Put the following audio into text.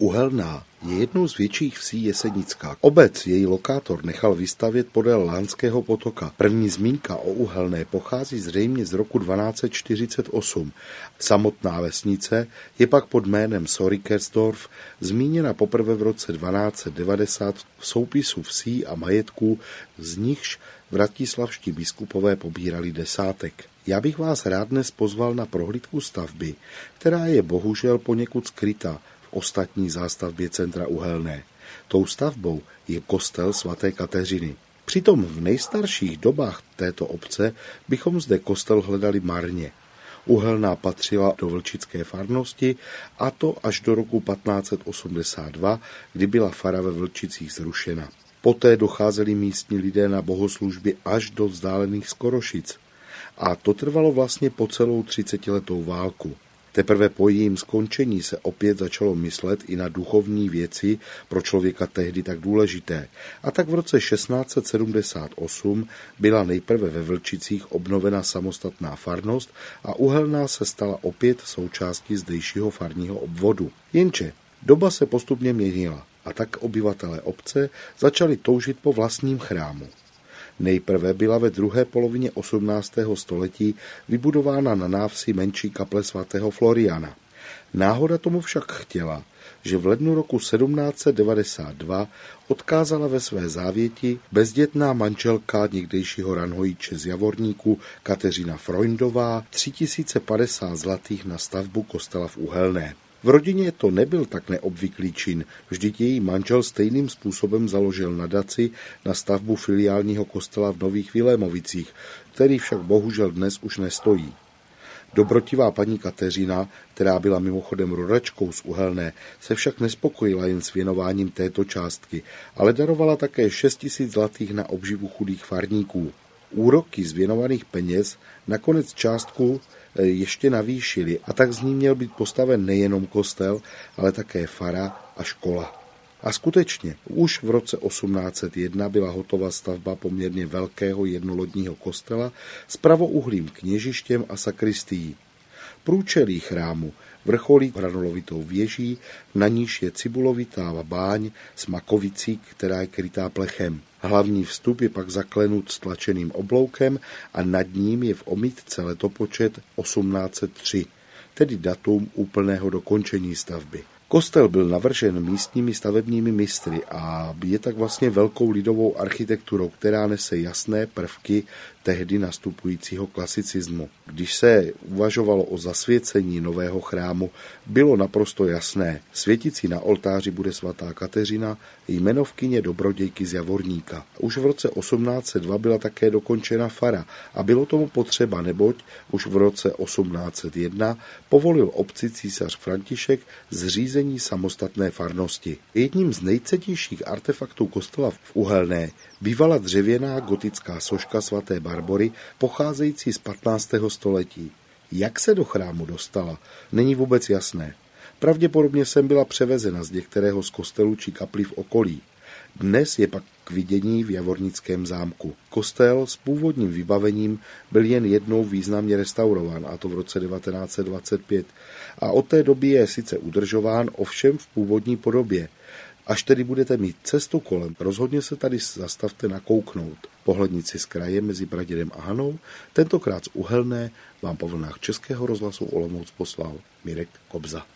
Uhelná je jednou z větších vsí Jesenická. Obec její lokátor nechal vystavět podél Lánského potoka. První zmínka o Uhelné pochází zřejmě z roku 1248. Samotná vesnice je pak pod jménem Sorikersdorf zmíněna poprvé v roce 1290 v soupisu vsí a majetků, z nichž vratislavští biskupové pobírali desátek. Já bych vás rád dnes pozval na prohlídku stavby, která je bohužel poněkud skryta ostatní zástavbě centra Uhelné. Tou stavbou je kostel svaté Kateřiny. Přitom v nejstarších dobách této obce bychom zde kostel hledali marně. Uhelná patřila do vlčické farnosti a to až do roku 1582, kdy byla fara ve Vlčicích zrušena. Poté docházeli místní lidé na bohoslužby až do vzdálených Skorošic. A to trvalo vlastně po celou třicetiletou válku. Teprve po jejím skončení se opět začalo myslet i na duchovní věci pro člověka tehdy tak důležité. A tak v roce 1678 byla nejprve ve Vlčicích obnovena samostatná farnost a Uhelná se stala opět součástí zdejšího farního obvodu. Jenže doba se postupně měnila a tak obyvatelé obce začali toužit po vlastním chrámu. Nejprve byla ve druhé polovině 18. století vybudována na návsi menší kaple svatého Floriana. Náhoda tomu však chtěla, že v lednu roku 1792 odkázala ve své závěti bezdětná manželka někdejšího ranhojíče z Javorníku Kateřina Freundová 3050 zlatých na stavbu kostela v Uhelné. V rodině to nebyl tak neobvyklý čin, vždyť její manžel stejným způsobem založil nadaci na stavbu filiálního kostela v Nových Vilémovicích, který však bohužel dnes už nestojí. Dobrotivá paní Kateřina, která byla mimochodem rodačkou z Uhelné, se však nespokojila jen s věnováním této částky, ale darovala také 6 tisíc zlatých na obživu chudých farníků. Úroky z věnovaných peněz nakonec částku e, ještě navýšili a tak z ní měl být postaven nejenom kostel, ale také fara a škola. A skutečně, už v roce 1801 byla hotova stavba poměrně velkého jednolodního kostela s pravouhlým kněžištěm a sakristií. Průčelí chrámu vrcholí granulovitou věží, na níž je cibulovitá báň s makovicí, která je krytá plechem. Hlavní vstup je pak zaklenut stlačeným obloukem a nad ním je v omítce letopočet 1803, tedy datum úplného dokončení stavby. Kostel byl navržen místními stavebními mistry a je tak vlastně velkou lidovou architekturou, která nese jasné prvky tehdy nastupujícího klasicismu. Když se uvažovalo o zasvěcení nového chrámu, bylo naprosto jasné. Světicí na oltáři bude svatá Kateřina, jmenovkyně dobrodějky z Javorníka. Už v roce 1802 byla také dokončena fara a bylo tomu potřeba, neboť už v roce 1801 povolil obci císař František zřízení samostatné farnosti. Jedním z nejcetějších artefaktů kostela v Uhelné bývala dřevěná gotická soška svaté Barbory pocházející z 15. století. Jak se do chrámu dostala, není vůbec jasné. Pravděpodobně sem byla převezena z některého z kostelů či kaplí v okolí. Dnes je pak k vidění v Javornickém zámku. Kostel s původním vybavením byl jen jednou významně restaurován, a to v roce 1925. A od té doby je sice udržován, ovšem v původní podobě. Až tedy budete mít cestu kolem, rozhodně se tady zastavte nakouknout. Pohlednici z kraje mezi Bradědem a Hanou, tentokrát z Uhelné, vám po vlnách Českého rozhlasu Olomouc poslal Mirek Kobza.